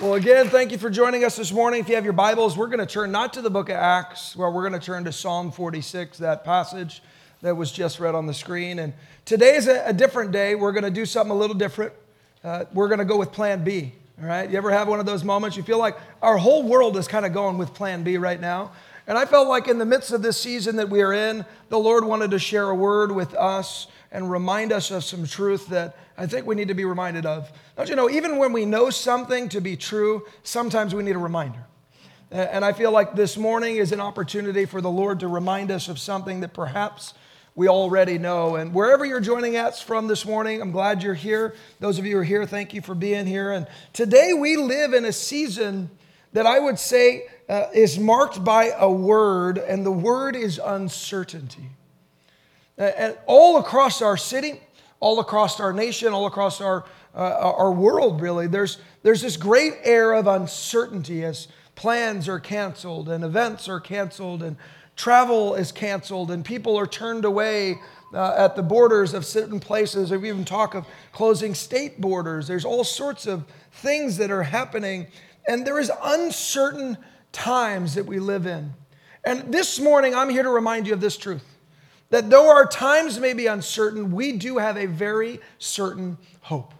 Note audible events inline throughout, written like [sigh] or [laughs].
Well, again, thank you for joining us this morning. If you have your Bibles, we're going to turn not to the book of Acts, where we're going to turn to Psalm 46, that passage that was just read on the screen. And today is a, a different day. We're going to do something a little different. Uh, we're going to go with Plan B. All right? You ever have one of those moments you feel like our whole world is kind of going with Plan B right now? And I felt like in the midst of this season that we are in, the Lord wanted to share a word with us and remind us of some truth that I think we need to be reminded of. Don't you know, even when we know something to be true, sometimes we need a reminder. And I feel like this morning is an opportunity for the Lord to remind us of something that perhaps we already know. And wherever you're joining us from this morning, I'm glad you're here. Those of you who are here, thank you for being here. And today we live in a season that I would say uh, is marked by a word, and the word is uncertainty. And all across our city, all across our nation, all across our, uh, our world, really, there's, there's this great air of uncertainty as plans are canceled and events are canceled and travel is canceled and people are turned away uh, at the borders of certain places. We even talk of closing state borders. There's all sorts of things that are happening, and there is uncertain times that we live in. And this morning, I'm here to remind you of this truth that though our times may be uncertain, we do have a very certain hope.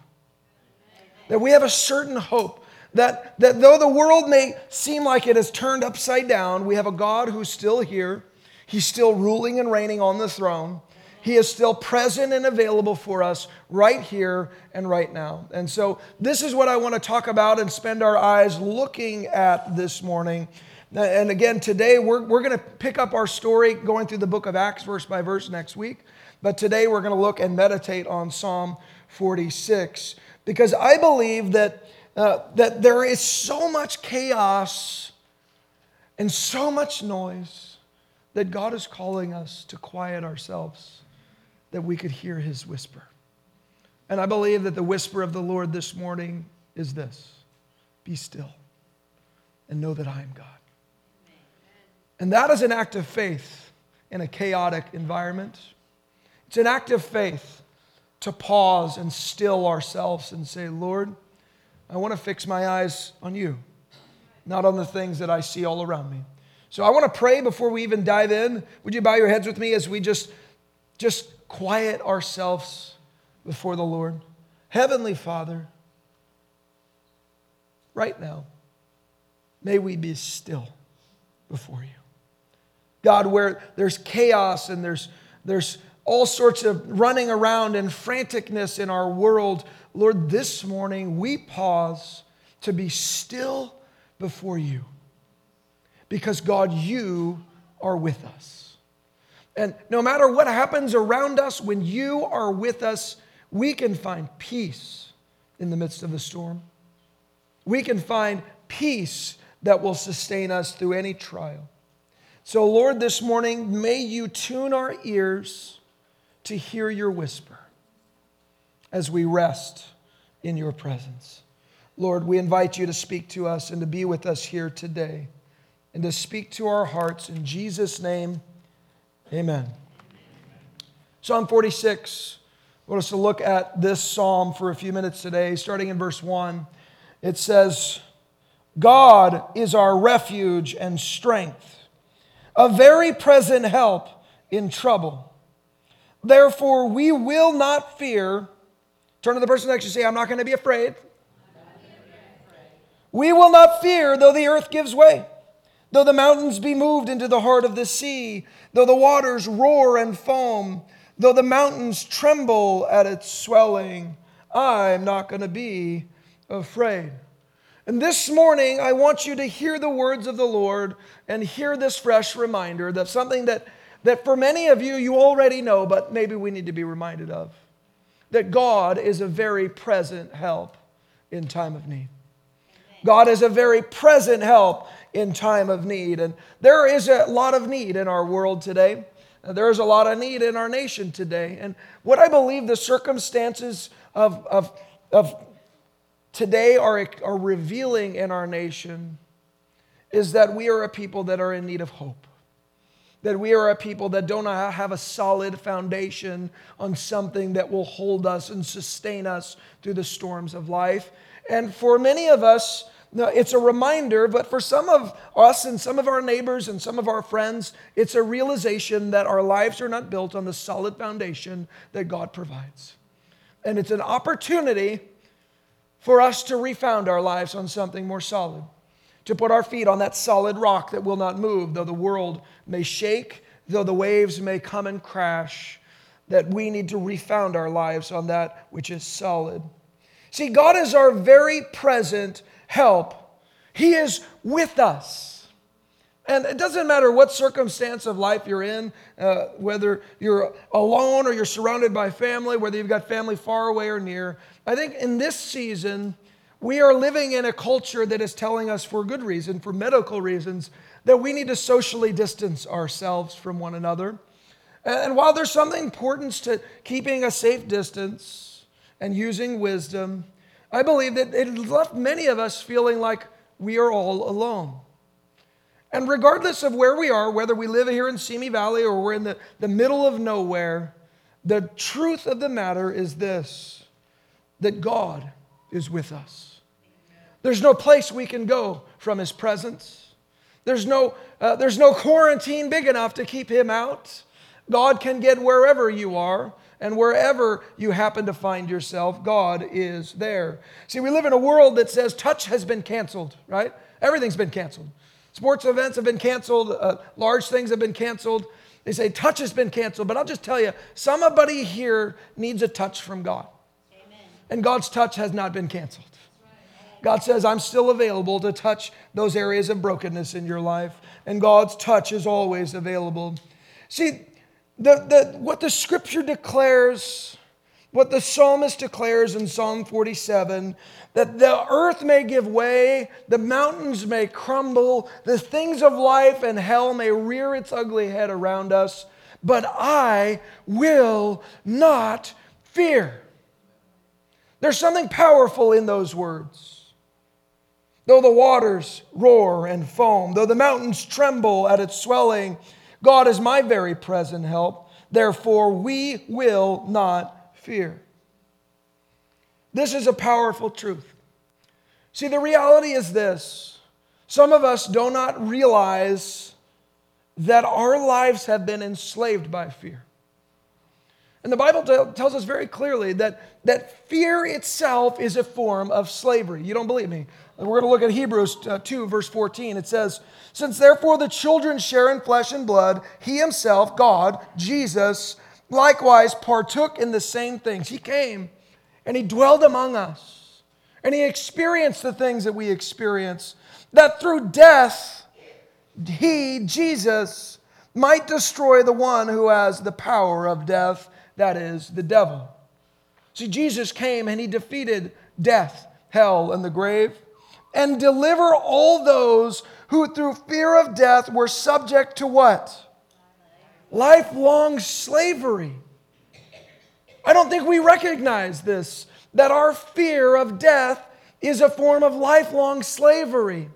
That we have a certain hope. That, that though the world may seem like it has turned upside down, we have a God who's still here. He's still ruling and reigning on the throne. He is still present and available for us right here and right now. And so, this is what I want to talk about and spend our eyes looking at this morning. And again, today we're, we're going to pick up our story going through the book of Acts verse by verse next week. But today we're going to look and meditate on Psalm 46 because I believe that, uh, that there is so much chaos and so much noise that God is calling us to quiet ourselves that we could hear his whisper. And I believe that the whisper of the Lord this morning is this Be still and know that I am God. And that is an act of faith in a chaotic environment. It's an act of faith to pause and still ourselves and say, Lord, I want to fix my eyes on you, not on the things that I see all around me. So I want to pray before we even dive in. Would you bow your heads with me as we just just quiet ourselves before the Lord? Heavenly Father, right now, may we be still before you. God, where there's chaos and there's, there's all sorts of running around and franticness in our world, Lord, this morning we pause to be still before you. Because, God, you are with us. And no matter what happens around us, when you are with us, we can find peace in the midst of the storm. We can find peace that will sustain us through any trial. So, Lord, this morning, may you tune our ears to hear your whisper as we rest in your presence. Lord, we invite you to speak to us and to be with us here today and to speak to our hearts. In Jesus' name, amen. Psalm 46. I want us to look at this psalm for a few minutes today, starting in verse 1. It says, God is our refuge and strength a very present help in trouble. Therefore, we will not fear. Turn to the person next to you say, I'm not going to be afraid. We will not fear though the earth gives way, though the mountains be moved into the heart of the sea, though the waters roar and foam, though the mountains tremble at its swelling. I'm not going to be afraid. And this morning, I want you to hear the words of the Lord and hear this fresh reminder that something that, that for many of you, you already know, but maybe we need to be reminded of that God is a very present help in time of need. God is a very present help in time of need. And there is a lot of need in our world today. There is a lot of need in our nation today. And what I believe the circumstances of, of, of today are, are revealing in our nation is that we are a people that are in need of hope. That we are a people that don't have a solid foundation on something that will hold us and sustain us through the storms of life. And for many of us, it's a reminder, but for some of us and some of our neighbors and some of our friends, it's a realization that our lives are not built on the solid foundation that God provides. And it's an opportunity for us to refound our lives on something more solid, to put our feet on that solid rock that will not move, though the world may shake, though the waves may come and crash, that we need to refound our lives on that which is solid. See, God is our very present help. He is with us. And it doesn't matter what circumstance of life you're in, uh, whether you're alone or you're surrounded by family, whether you've got family far away or near. I think in this season, we are living in a culture that is telling us, for good reason, for medical reasons, that we need to socially distance ourselves from one another. And while there's some importance to keeping a safe distance and using wisdom, I believe that it left many of us feeling like we are all alone. And regardless of where we are, whether we live here in Simi Valley or we're in the, the middle of nowhere, the truth of the matter is this that God is with us. There's no place we can go from His presence. There's no, uh, there's no quarantine big enough to keep Him out. God can get wherever you are. And wherever you happen to find yourself, God is there. See, we live in a world that says touch has been canceled, right? Everything's been canceled. Sports events have been canceled, uh, large things have been canceled. They say touch has been canceled, but I'll just tell you, somebody here needs a touch from God. Amen. And God's touch has not been canceled. God says, I'm still available to touch those areas of brokenness in your life, and God's touch is always available. See, the, the, what the scripture declares, what the psalmist declares in Psalm 47 that the earth may give way, the mountains may crumble, the things of life and hell may rear its ugly head around us, but I will not fear. There's something powerful in those words. Though the waters roar and foam, though the mountains tremble at its swelling, God is my very present help. Therefore, we will not fear. This is a powerful truth. See, the reality is this some of us do not realize that our lives have been enslaved by fear. And the Bible t- tells us very clearly that, that fear itself is a form of slavery. You don't believe me? We're going to look at Hebrews uh, 2, verse 14. It says, Since therefore the children share in flesh and blood, he himself, God, Jesus, likewise partook in the same things. He came and he dwelled among us and he experienced the things that we experience, that through death, he, Jesus, might destroy the one who has the power of death, that is, the devil. See, Jesus came and he defeated death, hell, and the grave and deliver all those who through fear of death were subject to what? Lifelong slavery. I don't think we recognize this, that our fear of death is a form of lifelong slavery.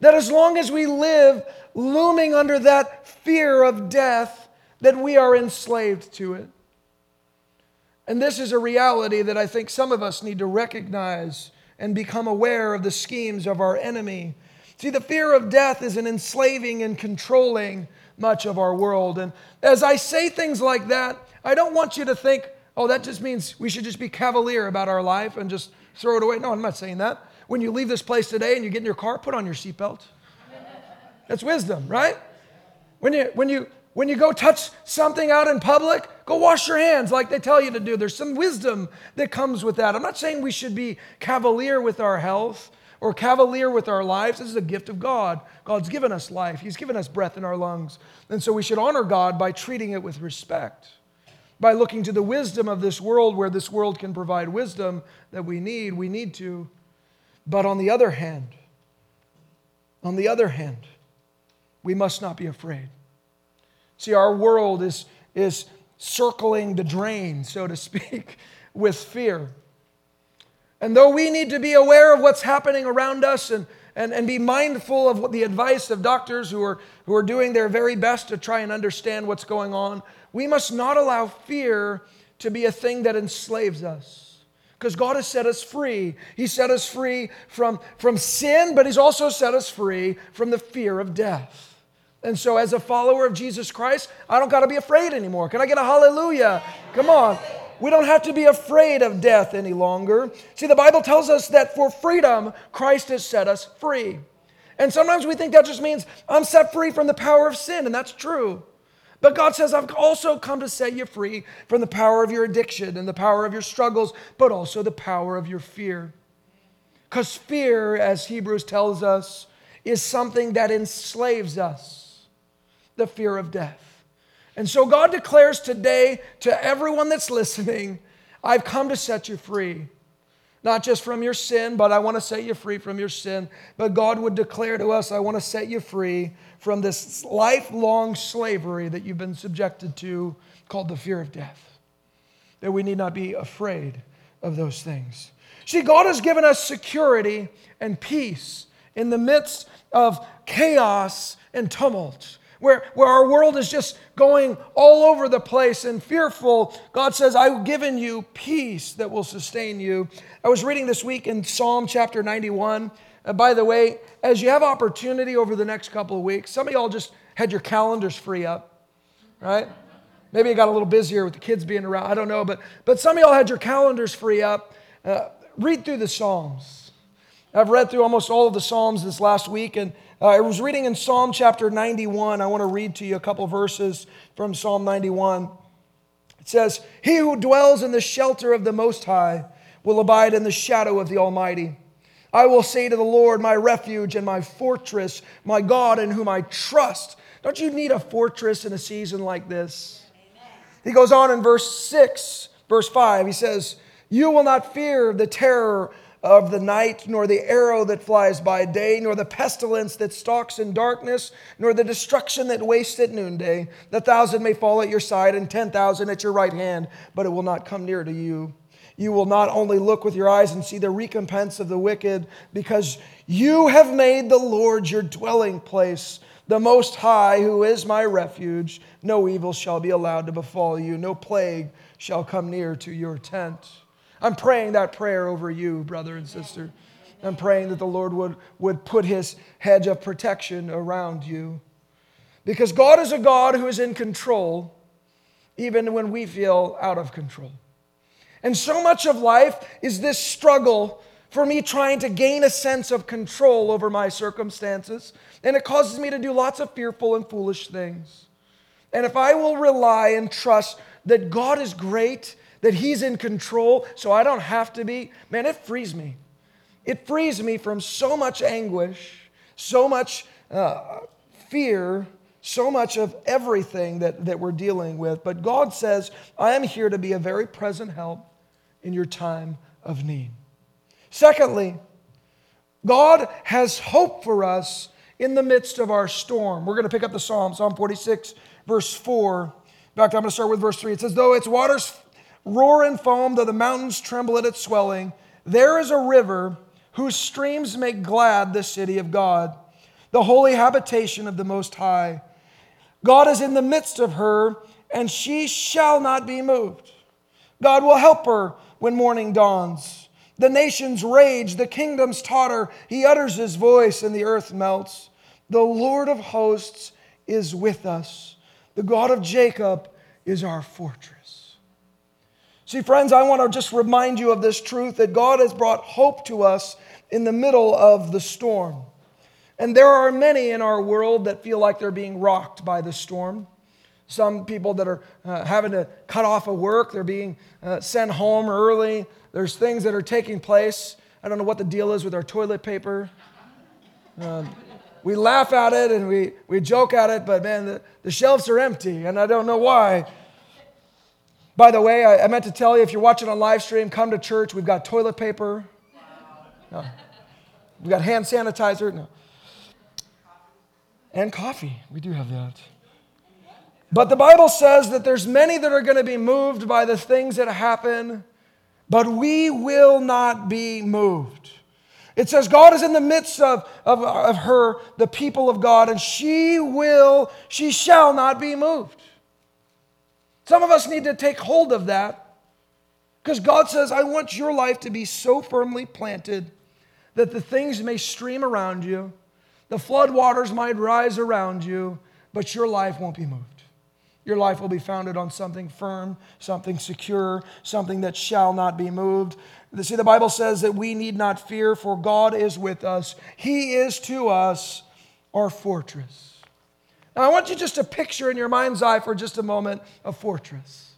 That as long as we live looming under that fear of death, that we are enslaved to it. And this is a reality that I think some of us need to recognize and become aware of the schemes of our enemy. See, the fear of death is an enslaving and controlling much of our world. And as I say things like that, I don't want you to think, oh, that just means we should just be cavalier about our life and just throw it away. No, I'm not saying that. When you leave this place today and you get in your car, put on your seatbelt. That's wisdom, right? When you, when you, when you go touch something out in public, go wash your hands like they tell you to do. There's some wisdom that comes with that. I'm not saying we should be cavalier with our health or cavalier with our lives. This is a gift of God. God's given us life, He's given us breath in our lungs. And so we should honor God by treating it with respect, by looking to the wisdom of this world where this world can provide wisdom that we need. We need to. But on the other hand, on the other hand, we must not be afraid. See, our world is, is circling the drain, so to [laughs] speak, with fear. And though we need to be aware of what's happening around us and, and, and be mindful of what the advice of doctors who are, who are doing their very best to try and understand what's going on, we must not allow fear to be a thing that enslaves us. because God has set us free. He set us free from, from sin, but He's also set us free from the fear of death. And so, as a follower of Jesus Christ, I don't got to be afraid anymore. Can I get a hallelujah? Come on. We don't have to be afraid of death any longer. See, the Bible tells us that for freedom, Christ has set us free. And sometimes we think that just means I'm set free from the power of sin, and that's true. But God says, I've also come to set you free from the power of your addiction and the power of your struggles, but also the power of your fear. Because fear, as Hebrews tells us, is something that enslaves us the fear of death. And so God declares today to everyone that's listening, I've come to set you free not just from your sin, but I want to set you free from your sin. But God would declare to us, I want to set you free from this lifelong slavery that you've been subjected to called the fear of death. That we need not be afraid of those things. See, God has given us security and peace in the midst of chaos and tumult where, where our world is just going all over the place and fearful, God says, I've given you peace that will sustain you. I was reading this week in Psalm chapter 91. Uh, by the way, as you have opportunity over the next couple of weeks, some of y'all just had your calendars free up, right? Maybe you got a little busier with the kids being around. I don't know, but, but some of y'all had your calendars free up. Uh, read through the Psalms. I've read through almost all of the Psalms this last week, and uh, I was reading in Psalm chapter 91. I want to read to you a couple verses from Psalm 91. It says, He who dwells in the shelter of the Most High will abide in the shadow of the Almighty. I will say to the Lord, my refuge and my fortress, my God in whom I trust. Don't you need a fortress in a season like this? Amen. He goes on in verse 6, verse 5. He says, You will not fear the terror of the night, nor the arrow that flies by day, nor the pestilence that stalks in darkness, nor the destruction that wastes at noonday. The thousand may fall at your side and ten thousand at your right hand, but it will not come near to you. You will not only look with your eyes and see the recompense of the wicked, because you have made the Lord your dwelling place, the Most High, who is my refuge. No evil shall be allowed to befall you, no plague shall come near to your tent. I'm praying that prayer over you, brother and sister. I'm praying that the Lord would, would put his hedge of protection around you. Because God is a God who is in control, even when we feel out of control. And so much of life is this struggle for me trying to gain a sense of control over my circumstances. And it causes me to do lots of fearful and foolish things. And if I will rely and trust that God is great that He's in control, so I don't have to be, man, it frees me. It frees me from so much anguish, so much uh, fear, so much of everything that, that we're dealing with. But God says, I am here to be a very present help in your time of need. Secondly, God has hope for us in the midst of our storm. We're going to pick up the Psalm, Psalm 46, verse 4. In fact, I'm going to start with verse 3. It says, Though its waters roar and foam, though the mountains tremble at its swelling. There is a river whose streams make glad the city of God, the holy habitation of the Most High. God is in the midst of her, and she shall not be moved. God will help her when morning dawns. The nations rage, the kingdoms totter. He utters his voice, and the earth melts. The Lord of hosts is with us. The God of Jacob is our fortress. See, friends, I want to just remind you of this truth that God has brought hope to us in the middle of the storm. And there are many in our world that feel like they're being rocked by the storm. Some people that are uh, having to cut off of work, they're being uh, sent home early. There's things that are taking place. I don't know what the deal is with our toilet paper. Uh, we laugh at it and we, we joke at it, but man, the, the shelves are empty, and I don't know why. By the way, I, I, meant to tell you if you're watching on live stream, come to church. We've got toilet paper. No. We've got hand sanitizer. No. And coffee. We do have that. But the Bible says that there's many that are going to be moved by the things that happen, but we will not be moved. It says God is in the midst of, of, of her, the people of God, and she will, she shall not be moved. Some of us need to take hold of that Because God says, I want your life to be so firmly planted that the things may stream around you, the floodwaters might rise around you, but your life won't be moved. Your life will be founded on something firm, something secure, something that shall not be moved. See, the Bible says that we need not fear, for God is with us. He is to us our fortress. Now, I want you just to picture in your mind's eye for just a moment a fortress.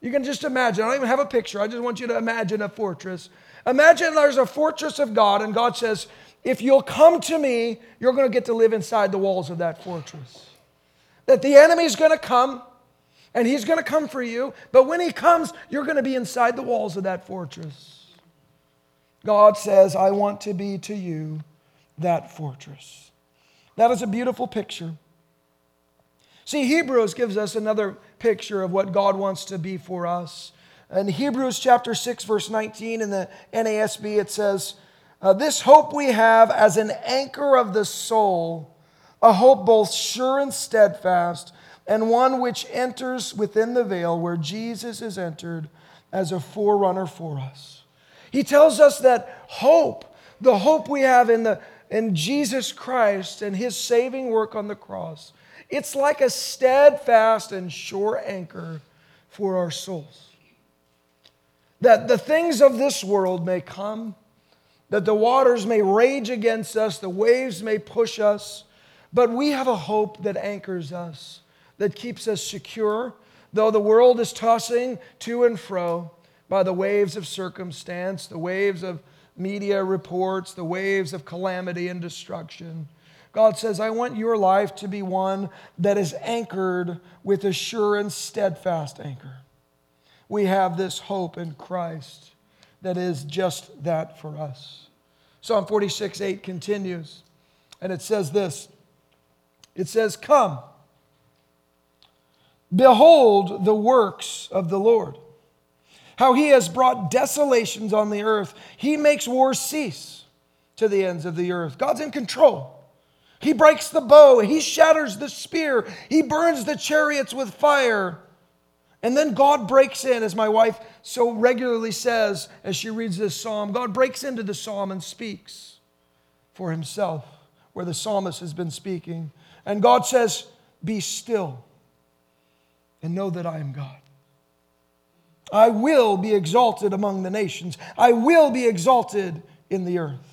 You can just imagine. I don't even have a picture. I just want you to imagine a fortress. Imagine there's a fortress of God, and God says, If you'll come to me, you're going to get to live inside the walls of that fortress. That the enemy's going to come, and he's going to come for you, but when he comes, you're going to be inside the walls of that fortress. God says, I want to be to you that fortress. That is a beautiful picture. See, Hebrews gives us another picture of what God wants to be for us. In Hebrews chapter 6, verse 19, in the NASB, it says, uh, This hope we have as an anchor of the soul, a hope both sure and steadfast, and one which enters within the veil where Jesus is entered as a forerunner for us. He tells us that hope, the hope we have in, the, in Jesus Christ and his saving work on the cross, it's like a steadfast and sure anchor for our souls. That the things of this world may come, that the waters may rage against us, the waves may push us, but we have a hope that anchors us, that keeps us secure, though the world is tossing to and fro by the waves of circumstance, the waves of media reports, the waves of calamity and destruction. God says, I want your life to be one that is anchored with a sure and steadfast anchor. We have this hope in Christ that is just that for us. Psalm 46 8 continues, and it says this It says, Come, behold the works of the Lord, how he has brought desolations on the earth. He makes wars cease to the ends of the earth. God's in control. He breaks the bow, he shatters the spear, he burns the chariots with fire. And then God breaks in, as my wife so regularly says as she reads this psalm. God breaks into the psalm and speaks for himself, where the psalmist has been speaking. And God says, Be still and know that I am God. I will be exalted among the nations, I will be exalted in the earth.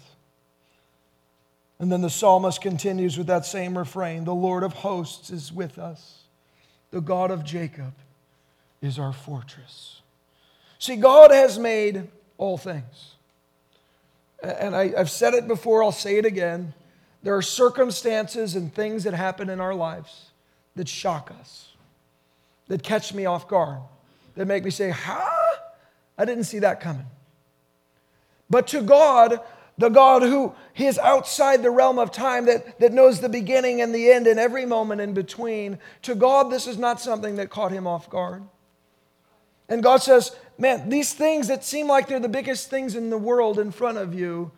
And then the psalmist continues with that same refrain The Lord of hosts is with us, the God of Jacob is our fortress. See, God has made all things. And I, have said it before, I'll say it again. There are circumstances and things that happen in our lives that shock us, that catch me off guard, that make me say, Ha! I didn't see that coming. But to God, the God who is outside the realm of time, that, that knows the beginning and the end and every moment in between. To God, this is not something that caught him off guard. And God says, Man, these things that seem like they're the biggest things in the world in front of you,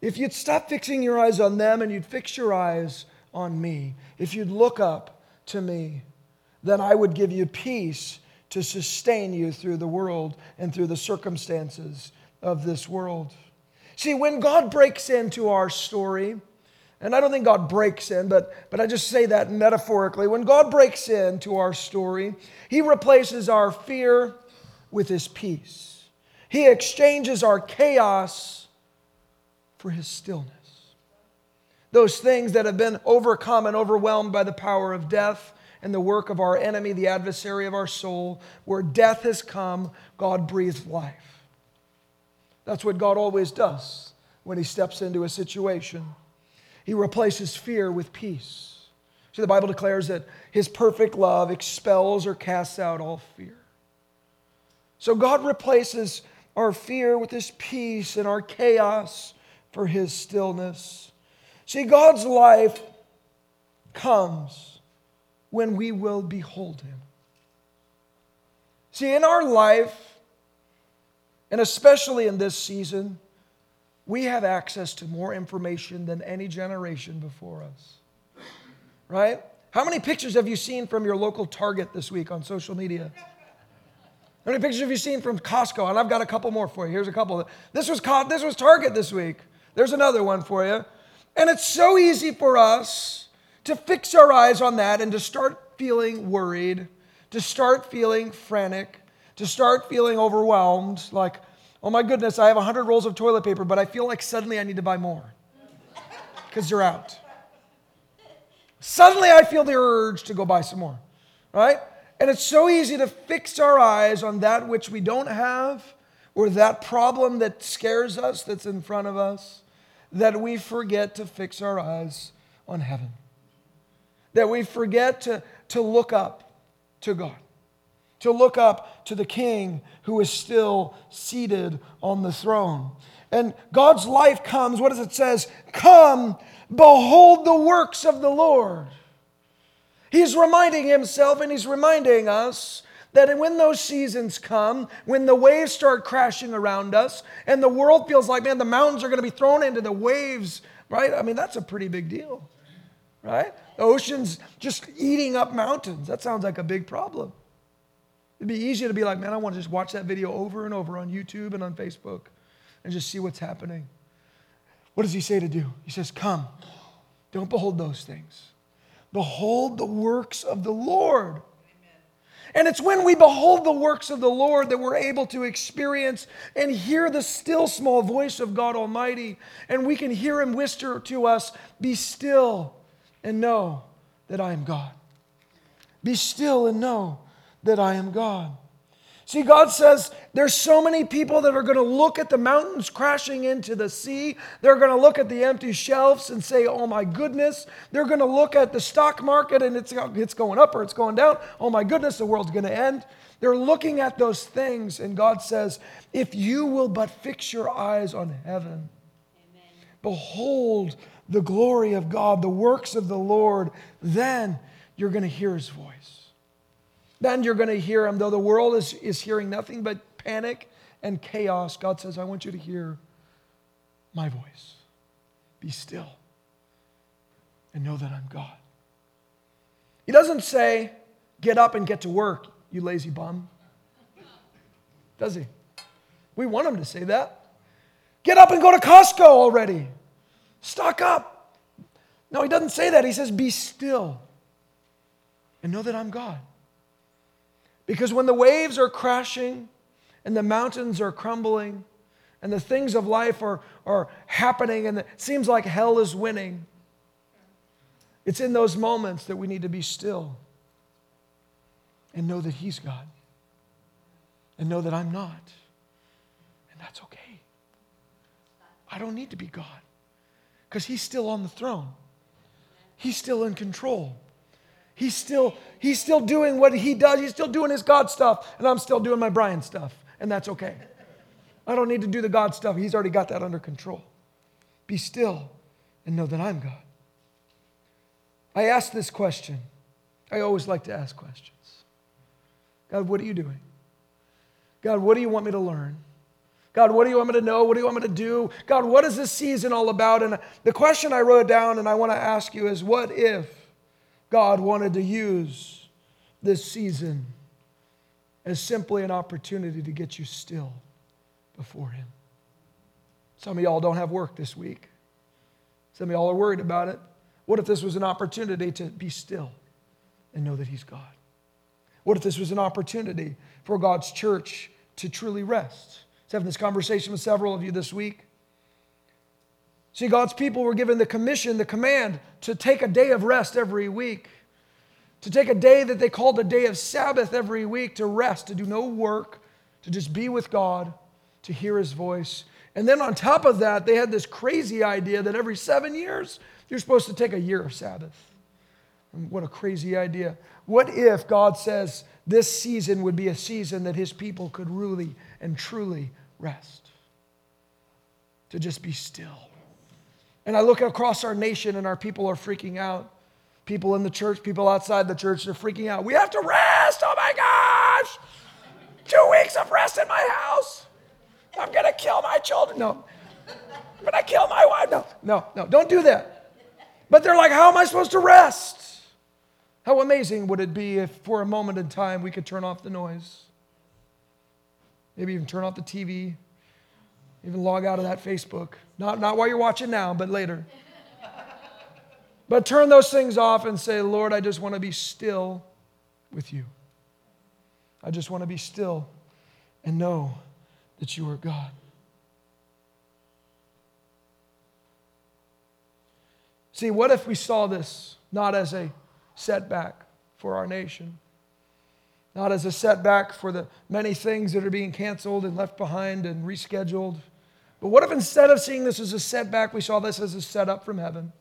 if you'd stop fixing your eyes on them and you'd fix your eyes on me, if you'd look up to me, then I would give you peace to sustain you through the world and through the circumstances of this world. See, when God breaks into our story, and I don't think God breaks in, but, but I just say that metaphorically. When God breaks into our story, He replaces our fear with His peace. He exchanges our chaos for His stillness. Those things that have been overcome and overwhelmed by the power of death and the work of our enemy, the adversary of our soul, where death has come, God breathes life. That's what God always does when He steps into a situation. He replaces fear with peace. See, the Bible declares that His perfect love expels or casts out all fear. So God replaces our fear with His peace and our chaos for His stillness. See, God's life comes when we will behold Him. See, in our life, and especially in this season, we have access to more information than any generation before us. Right? How many pictures have you seen from your local Target this week on social media? How many pictures have you seen from Costco? And I've got a couple more for you. Here's a couple. This was this was Target this week. There's another one for you. And it's so easy for us to fix our eyes on that and to start feeling worried, to start feeling frantic, to start feeling overwhelmed, like, oh my goodness, I have 100 rolls of toilet paper, but I feel like suddenly I need to buy more because they're out. Suddenly I feel the urge to go buy some more, right? And it's so easy to fix our eyes on that which we don't have or that problem that scares us that's in front of us that we forget to fix our eyes on heaven. That we forget to, to look up to God, to look up to the King who is still seated on the throne. And God's life comes, what does it says? Come, behold the works of the Lord. He's reminding himself and he's reminding us that when those seasons come, when the waves start crashing around us and the world feels like, man, the mountains are going to be thrown into the waves, right? I mean, that's a pretty big deal, right? The ocean's just eating up mountains. That sounds like a big problem. It'd be easy to be like, man, I want to just watch that video over and over on YouTube and on Facebook and just see what's happening. What does he say to do? He says, Come, don't behold those things. Behold the works of the Lord. And it's when we behold the works of the Lord that we're able to experience and hear the still small voice of God Almighty. And we can hear Him whisper to us, Be still and know that I am God. Be still and know that I am God. See, God says there's so many people that are going to look at the mountains crashing into the sea. They're going to look at the empty shelves and say, oh my goodness. They're going to look at the stock market and it's, it's going up or it's going down. Oh my goodness, the world's going to end. They're looking at those things, and God says, if you will but fix your eyes on heaven, Amen. behold the glory of God, the works of the Lord, then you're going to hear his voice. Then you're going to hear him, though the world is, is hearing nothing but panic and chaos. God says, I want you to hear my voice. Be still and know that I'm God. He doesn't say, Get up and get to work, you lazy bum. Does he? We want him to say that. Get up and go to Costco already. Stock up. No, he doesn't say that. He says, Be still and know that I'm God. Because when the waves are crashing and the mountains are crumbling and the things of life are, are happening and it seems like hell is winning, it's in those moments that we need to be still and know that He's God and know that I'm not. And that's okay. I don't need to be God because He's still on the throne, He's still in control. He's still, he's still doing what he does. He's still doing his God stuff, and I'm still doing my Brian stuff, and that's okay. I don't need to do the God stuff. He's already got that under control. Be still and know that I'm God. I ask this question. I always like to ask questions God, what are you doing? God, what do you want me to learn? God, what do you want me to know? What do you want me to do? God, what is this season all about? And the question I wrote down and I want to ask you is what if God wanted to use this season as simply an opportunity to get you still before Him. Some of y'all don't have work this week. Some of y'all are worried about it. What if this was an opportunity to be still and know that He's God? What if this was an opportunity for God's church to truly rest? I was having this conversation with several of you this week. See, God's people were given the commission, the command to take a day of rest every week, to take a day that they called a day of Sabbath every week to rest, to do no work, to just be with God, to hear His voice. And then on top of that, they had this crazy idea that every seven years, you're supposed to take a year of Sabbath. what a crazy idea. What if God says this season would be a season that His people could really and truly rest? To just be still and I look across our nation and our people are freaking out. People in the church, people outside the church, they're freaking out. We have to rest. Oh my gosh. Two weeks of rest in my house. I'm going to kill my children. No. But I'm going to kill my wife. No, no, no. Don't do that. But they're like, how am I supposed to rest? How amazing would it be if for a moment in time we could turn off the noise Maybe even turn off the TV, even log out of that Facebook. Not, not while you're watching now, but later. but turn those things off and say, Lord, I just want to be still with you. I just want to be still and know that you are God. See, what if we saw this not as a setback for our nation, not as a setback for the many things that are being canceled and left behind and rescheduled? But what if instead of seeing this as a setback, we saw this as a setup from heaven?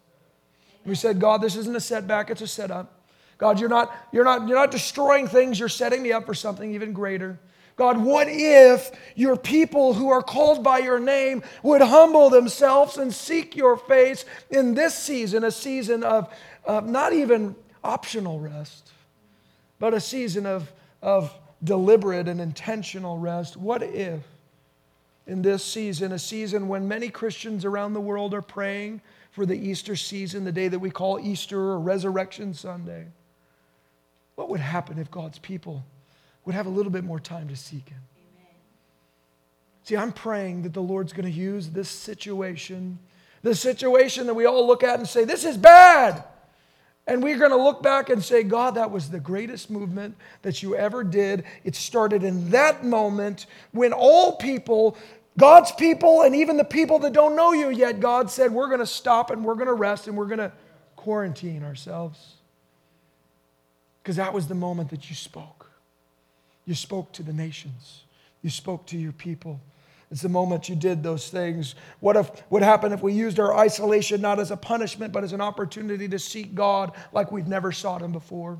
We said, God, this isn't a setback, it's a setup. God, you're not, you're not, you're not destroying things, you're setting me up for something even greater. God, what if your people who are called by your name would humble themselves and seek your face in this season, a season of, of not even optional rest, but a season of, of deliberate and intentional rest? What if in this season, a season when many Christians around the world are praying for the Easter season, the day that we call Easter or Resurrection Sunday? What would happen if God's people would have a little bit more time to seek Him? Amen. See, I'm praying that the Lord's going to use this situation, this situation that we all look at and say, this is bad. And we're going to look back and say, God, that was the greatest movement that you ever did. It started in that moment when all people, God's people, and even the people that don't know you yet, God said, we're going to stop and we're going to rest and we're going to quarantine ourselves because that was the moment that you spoke. You spoke to the nations, you spoke to your people. It's the moment you did those things. What if what happened if we used our isolation not as a punishment but as an opportunity to seek God like we've never sought him before?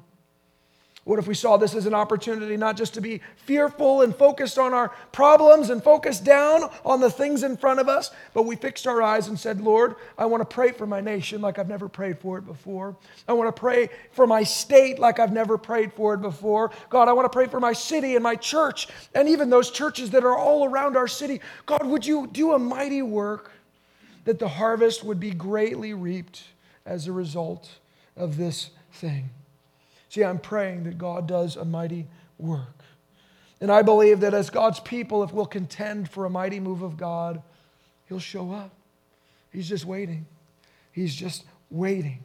What if we saw this as an opportunity not just to be fearful and focused on our problems and focused down on the things in front of us, but we fixed our eyes and said, Lord, I want to pray for my nation like I've never prayed for it before. I want to pray for my state like I've never prayed for it before. God, I want to pray for my city and my church and even those churches that are all around our city. God, would you do a mighty work that the harvest would be greatly reaped as a result of this thing? See, I'm praying that God does a mighty work. And I believe that as God's people, if we'll contend for a mighty move of God, He'll show up. He's just waiting. He's just waiting.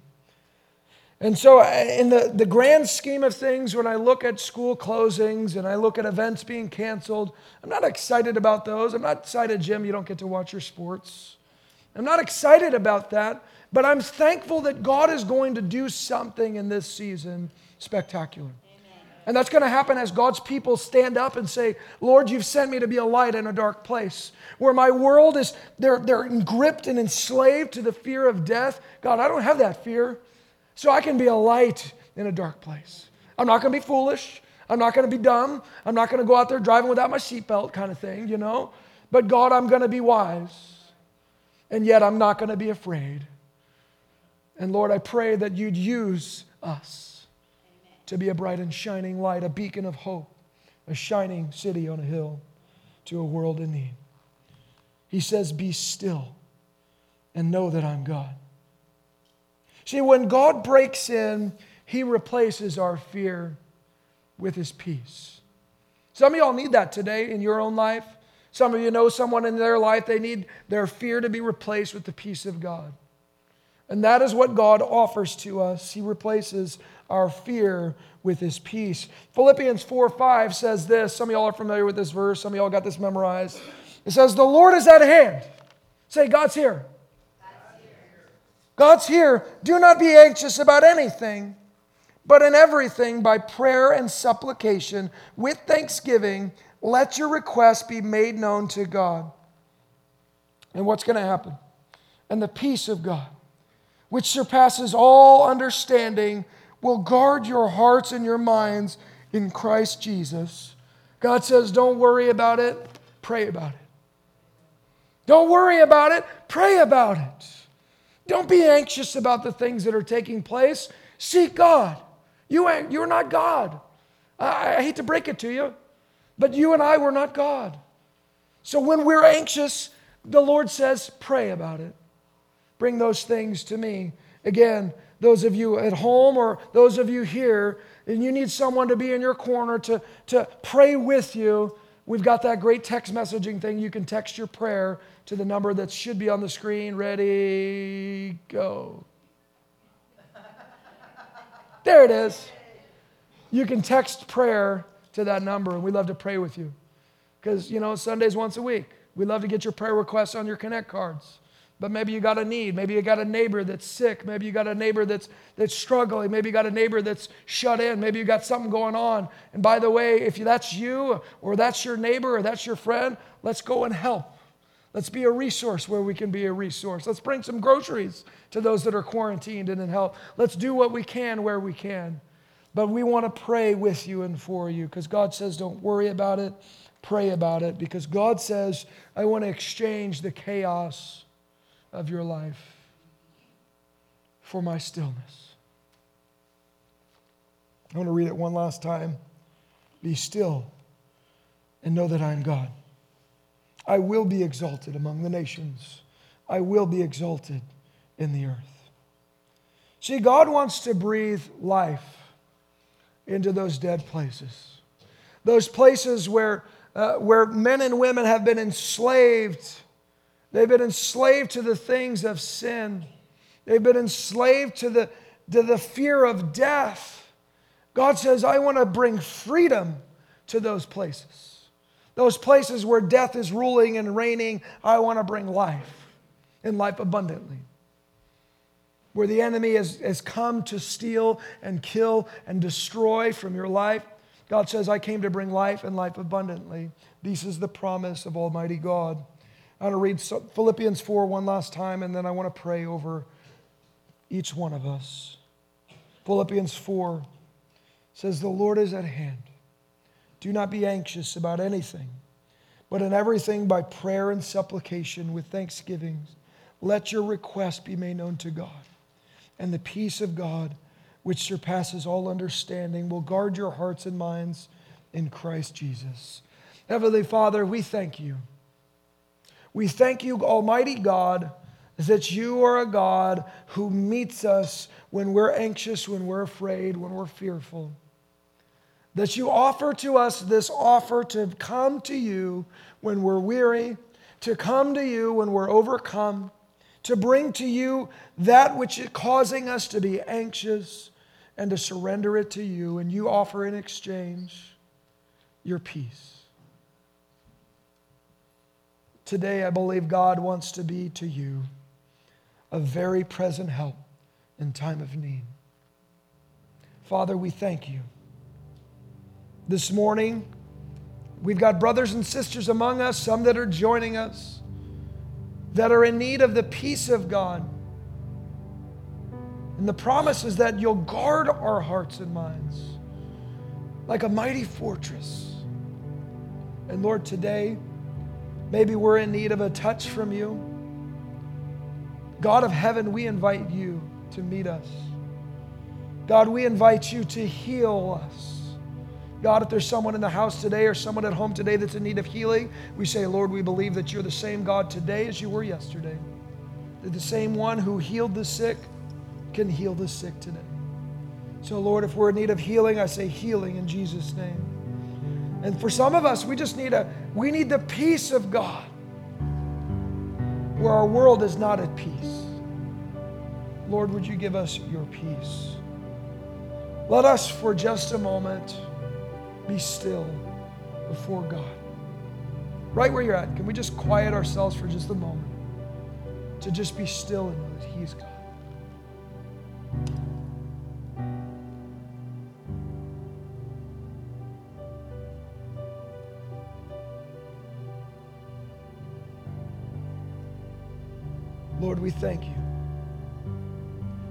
And so, in the, the grand scheme of things, when I look at school closings and I look at events being canceled, I'm not excited about those. I'm not excited, Jim, you don't get to watch your sports. I'm not excited about that, but I'm thankful that God is going to do something in this season spectacular. And that's going to happen as God's people stand up and say, Lord, you've sent me to be a light in a dark place where my world is, they're, they're gripped and enslaved to the fear of death. God, I don't have that fear. So I can be a light in a dark place. I'm not going to be foolish. I'm not going to be dumb. I'm not going to go out there driving without my seatbelt kind of thing, you know. But God, I'm going to be wise. And yet I'm not going to be afraid. And Lord, I pray that you'd use us to be a bright and shining light, a beacon of hope, a shining city on a hill to a world in need. He says, Be still and know that I'm God. See, when God breaks in, He replaces our fear with His peace. Some of y'all need that today in your own life. Some of you know someone in their life, they need their fear to be replaced with the peace of God. And that is what God offers to us. He replaces our fear with his peace. Philippians 4 5 says this. Some of y'all are familiar with this verse, some of y'all got this memorized. It says, The Lord is at hand. Say, God's here. God's here. Do not be anxious about anything, but in everything, by prayer and supplication, with thanksgiving, let your requests be made known to God. And what's going to happen? And the peace of God, which surpasses all understanding, will guard your hearts and your minds in Christ Jesus. God says, don't worry about it, pray about it. Don't worry about it, pray about it. Don't be anxious about the things that are taking place. Seek God. You ain't, you're not God. I, I hate to break it to you, but you and I were not God. So when we're anxious, the Lord says, pray about it. Bring those things to me. Again, those of you at home or those of you here, and you need someone to be in your corner to, to pray with you, we've got that great text messaging thing. You can text your prayer to the number that should be on the screen. Ready, go. There it is. You can text prayer to that number, and we love to pray with you. Because, you know, Sundays once a week. We love to get your prayer requests on your Connect cards. But maybe you got a need. Maybe you got a neighbor that's sick. Maybe you got a neighbor that's, that's struggling. Maybe you got a neighbor that's shut in. Maybe you got something going on. And by the way, if that's you or that's your neighbor or that's your friend, let's go and help. Let's be a resource where we can be a resource. Let's bring some groceries to those that are quarantined and in help. Let's do what we can where we can. But we want to pray with you and for you because God says, don't worry about it, pray about it. Because God says, I want to exchange the chaos of your life for my stillness. I want to read it one last time. Be still and know that I am God. I will be exalted among the nations. I will be exalted in the earth. See, God wants to breathe life into those dead places, those places where, uh, where men and women have been enslaved. They've been enslaved to the things of sin. They've been enslaved to the, to the fear of death. God says, I want to bring freedom to those places. Those places where death is ruling and reigning, I want to bring life and life abundantly. Where the enemy has, has come to steal and kill and destroy from your life, God says, I came to bring life and life abundantly. This is the promise of Almighty God. I want to read Philippians 4 one last time, and then I want to pray over each one of us. Philippians 4 says, The Lord is at hand. Do not be anxious about anything, but in everything by prayer and supplication with thanksgivings, let your request be made known to God. And the peace of God, which surpasses all understanding, will guard your hearts and minds in Christ Jesus. Heavenly Father, we thank you. We thank you, Almighty God, that you are a God who meets us when we're anxious, when we're afraid, when we're fearful that you offer to us this offer to come to you when we're weary, to come to you when we're overcome, to bring to you that which is causing us to be anxious and to surrender it to you. And you offer in exchange your peace. Today, I believe God wants to be to you a very present help in time of need. Father, we thank you this morning. We've got brothers and sisters among us, some that are joining us, that are in need of the peace of God. And the promise is that you'll guard our hearts and minds like a mighty fortress. And Lord, today, maybe we're in need of a touch from you. God of heaven, we invite you to meet us. God, we invite you to heal us. God, if there's someone in the house today or someone at home today that's in need of healing, we say, Lord, we believe that you're the same God today as you were yesterday. That the same one who healed the sick can heal the sick today. So, Lord, if we're in need of healing, I say healing in Jesus' name. And for some of us, we just need a we need the peace of God where our world is not at peace. Lord, would you give us your peace? Let us for just a moment be still before God. Right where you're at, can we just quiet ourselves for just a moment to just be still and know that He's God? We thank you.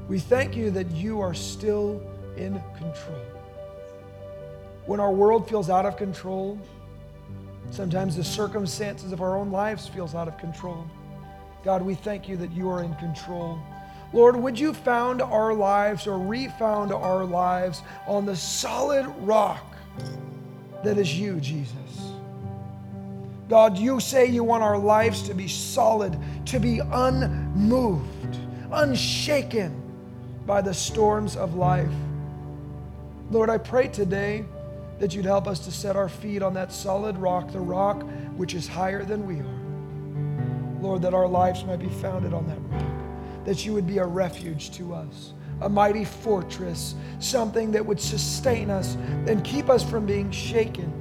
We thank you that you are still in control when our world feels out of control, sometimes the circumstances of our own lives feels out of control. God, we thank you that you are in control. Lord, would you found our lives or refound our lives on the solid rock that is you, Jesus? God, you say you want our lives to be solid, to be unmoved, unshaken by the storms of life. Lord, I pray today that you'd help us to set our feet on that solid rock, the rock which is higher than we are. Lord, that our lives might be founded on that rock, that you would be a refuge to us, a mighty fortress, something that would sustain us and keep us from being shaken.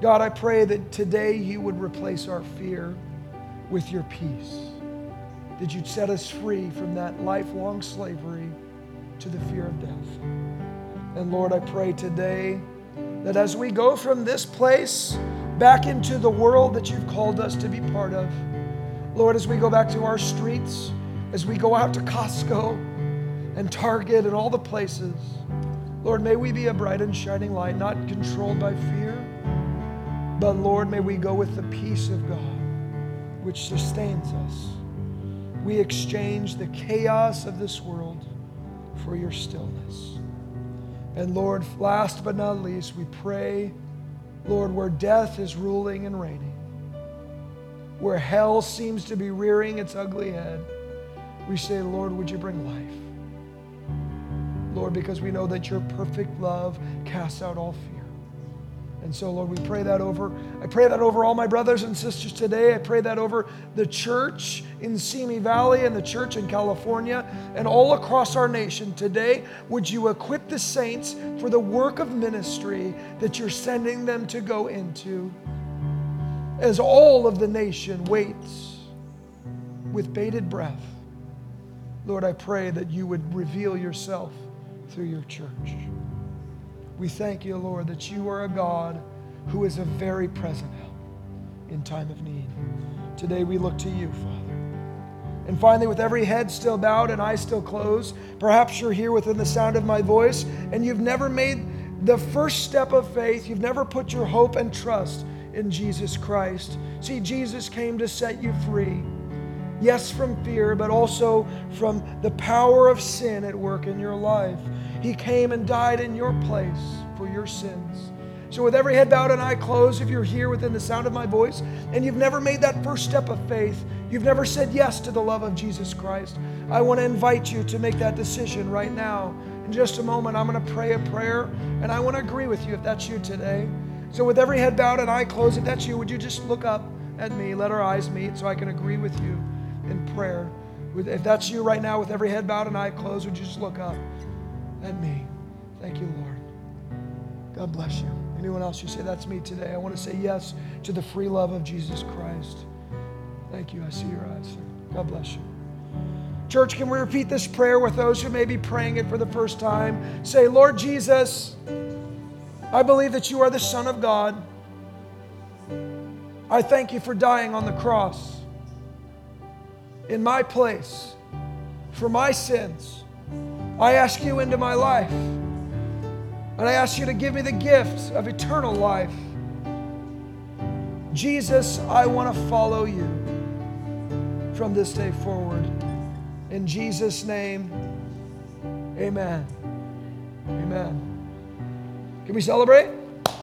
God, I pray that today you would replace our fear with your peace, that you'd set us free from that lifelong slavery to the fear of death. And Lord, I pray today that as we go from this place back into the world that you've called us to be part of, Lord, as we go back to our streets, as we go out to Costco and Target and all the places, Lord, may we be a bright and shining light, not controlled by fear, but Lord, may we go with the peace of God, which sustains us. We exchange the chaos of this world for your stillness. And Lord, last but not least, we pray, Lord, where death is ruling and reigning, where hell seems to be rearing its ugly head, we say, Lord, would you bring life? Lord, because we know that your perfect love casts out all fear. And so, Lord, we pray that over. I pray that over all my brothers and sisters today. I pray that over the church in Simi Valley and the church in California and all across our nation today. Would you equip the saints for the work of ministry that you're sending them to go into as all of the nation waits with bated breath? Lord, I pray that you would reveal yourself through your church. We thank you, Lord, that you are a God who is a very present help in time of need. Today we look to you, Father. And finally, with every head still bowed and eyes still closed, perhaps you're here within the sound of my voice and you've never made the first step of faith. You've never put your hope and trust in Jesus Christ. See, Jesus came to set you free. Yes, from fear, but also from the power of sin at work in your life. He came and died in your place for your sins. So, with every head bowed and eye closed, if you're here within the sound of my voice and you've never made that first step of faith, you've never said yes to the love of Jesus Christ, I want to invite you to make that decision right now. In just a moment, I'm going to pray a prayer and I want to agree with you if that's you today. So, with every head bowed and eye closed, if that's you, would you just look up at me, let our eyes meet so I can agree with you in prayer? If that's you right now, with every head bowed and eye closed, would you just look up? And me. Thank you, Lord. God bless you. Anyone else you say that's me today? I want to say yes to the free love of Jesus Christ. Thank you. I see your eyes. God bless you. Church, can we repeat this prayer with those who may be praying it for the first time? Say, Lord Jesus, I believe that you are the Son of God. I thank you for dying on the cross in my place for my sins. I ask you into my life. And I ask you to give me the gift of eternal life. Jesus, I want to follow you from this day forward. In Jesus' name, amen. Amen. Can we celebrate?